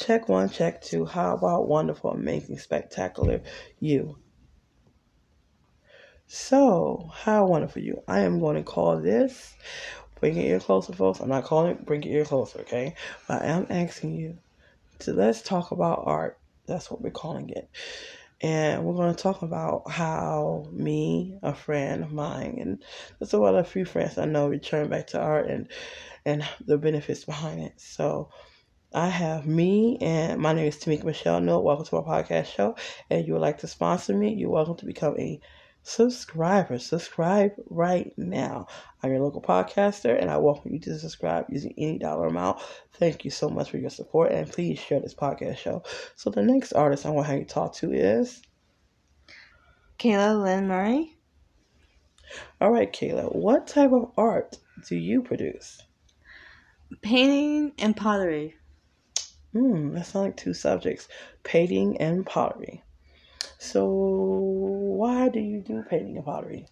Check one, check two. How about wonderful, amazing, spectacular you? So, how wonderful you. I am going to call this Bring your ear closer, folks. I'm not calling it bring your ear closer, okay? But I am asking you to let's talk about art. That's what we're calling it. And we're going to talk about how me, a friend of mine, and there's a lot of few friends I know return back to art and and the benefits behind it. So I have me, and my name is Tamika Michelle No, Welcome to my podcast show. And you would like to sponsor me, you're welcome to become a subscriber. Subscribe right now. I'm your local podcaster, and I welcome you to subscribe using any dollar amount. Thank you so much for your support, and please share this podcast show. So, the next artist I want to have you talk to is Kayla Lynn Murray. All right, Kayla, what type of art do you produce? Painting and pottery. Hmm, that sounds like two subjects painting and pottery. So, why do you do painting and pottery?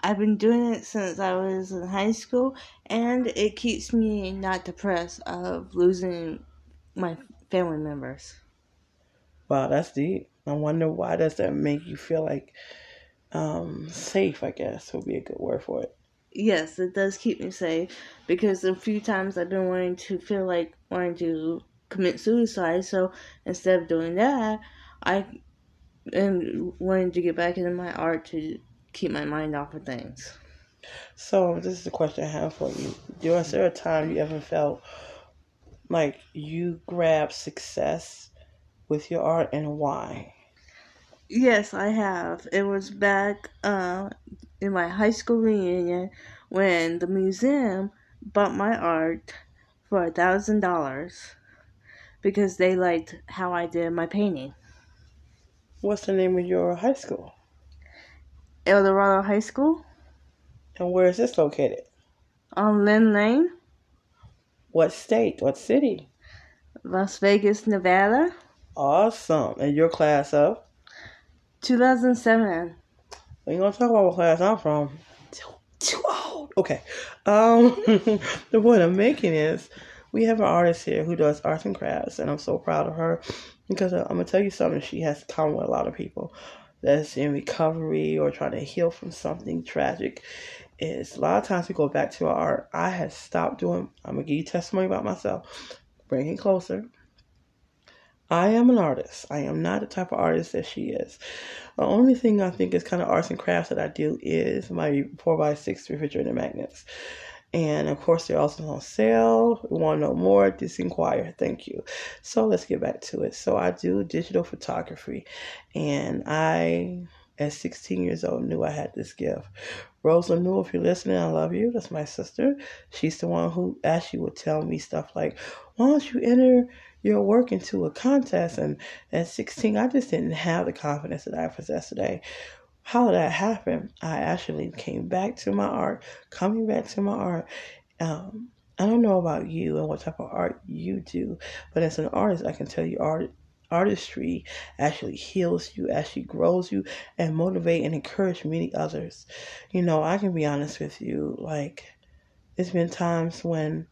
I've been doing it since I was in high school, and it keeps me not depressed of losing my family members. Wow, that's deep. I wonder why does that make you feel like um, safe? I guess would be a good word for it. Yes, it does keep me safe because a few times I've been wanting to feel like wanting to commit suicide. So instead of doing that, I am wanting to get back into my art to keep my mind off of things. So this is a question I have for you. Was there a time you ever felt like you grabbed success with your art and why? Yes, I have. It was back uh, in my high school reunion when the museum bought my art for a thousand dollars because they liked how I did my painting. What's the name of your high school? Eldorado High School. And where is this located? On Linn Lane. What state? What city? Las Vegas, Nevada. Awesome. And your class of? 2007. We ain't gonna talk about what class I'm from. Too, too old. Okay. Um, the point I'm making is we have an artist here who does arts and crafts, and I'm so proud of her because uh, I'm gonna tell you something. She has common with a lot of people that's in recovery or trying to heal from something tragic. Is a lot of times we go back to our art. I had stopped doing. I'm gonna give you testimony about myself. Bring it closer. I am an artist. I am not the type of artist that she is. The only thing I think is kind of arts and crafts that I do is my 4x6 refrigerator magnets. And of course, they're also on sale. Want to know more? Just inquire. Thank you. So let's get back to it. So I do digital photography, and I, at 16 years old, knew I had this gift. Rosa knew if you're listening, I love you. That's my sister. She's the one who actually would tell me stuff like, "Why don't you enter?" your work into a contest. And at 16, I just didn't have the confidence that I possess today how that happened, I actually came back to my art, coming back to my art. Um, I don't know about you and what type of art you do, but as an artist, I can tell you art artistry actually heals you, actually grows you, and motivate and encourage many others. You know, I can be honest with you, like it's been times when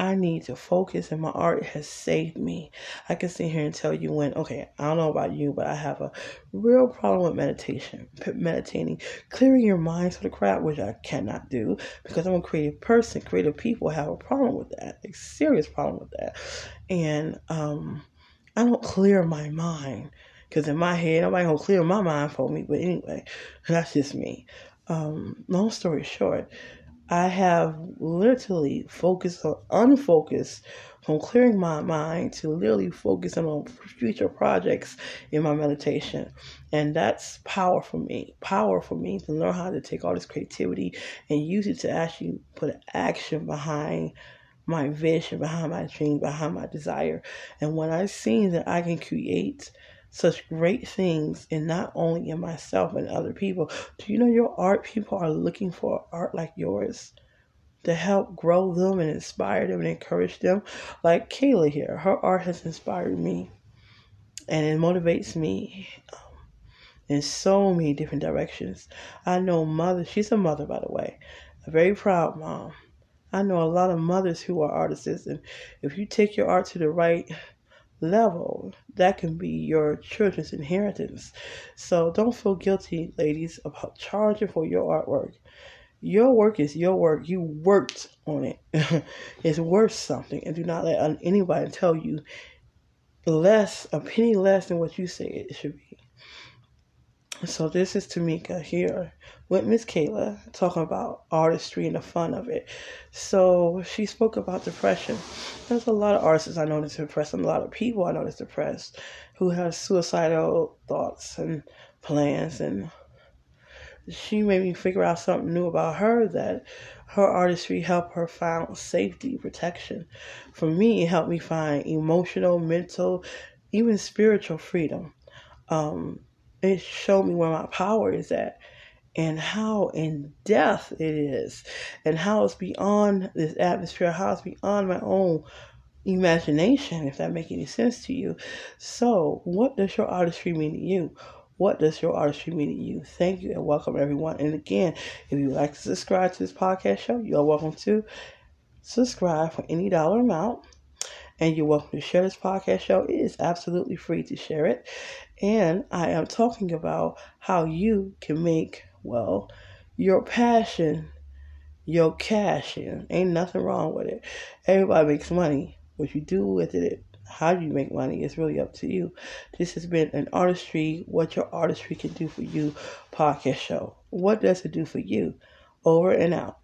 I need to focus, and my art has saved me. I can sit here and tell you when, okay, I don't know about you, but I have a real problem with meditation, meditating, clearing your mind for the crap, which I cannot do because I'm a creative person. Creative people have a problem with that, a serious problem with that. And um, I don't clear my mind because in my head, nobody gonna clear my mind for me. But anyway, that's just me. Um, long story short, I have literally focused on unfocused from clearing my mind to literally focusing on future projects in my meditation. And that's power for me. Power for me to learn how to take all this creativity and use it to actually put action behind my vision, behind my dream, behind my desire. And when I see that I can create such great things and not only in myself and other people. Do you know your art people are looking for art like yours to help grow them and inspire them and encourage them? Like Kayla here, her art has inspired me and it motivates me um, in so many different directions. I know mother, she's a mother by the way, a very proud mom. I know a lot of mothers who are artists, and if you take your art to the right level, that can be your children's inheritance. So don't feel guilty, ladies, about charging for your artwork. Your work is your work. You worked on it. it's worth something. And do not let anybody tell you less, a penny less than what you say it should be. So this is Tamika here with Miss Kayla talking about artistry and the fun of it. So she spoke about depression. There's a lot of artists I know that's depressed, and a lot of people I know that's depressed who have suicidal thoughts and plans. And she made me figure out something new about her that her artistry helped her find safety, protection. For me, it helped me find emotional, mental, even spiritual freedom. Um, it showed me where my power is at and how in depth it is and how it's beyond this atmosphere how it's beyond my own imagination if that makes any sense to you. So what does your artistry mean to you? What does your artistry mean to you? Thank you and welcome everyone. And again if you like to subscribe to this podcast show you're welcome to subscribe for any dollar amount and you're welcome to share this podcast show. It is absolutely free to share it. And I am talking about how you can make, well, your passion your cash in. Ain't nothing wrong with it. Everybody makes money. What you do with it, how you make money is really up to you. This has been an artistry, what your artistry can do for you podcast show. What does it do for you? Over and out.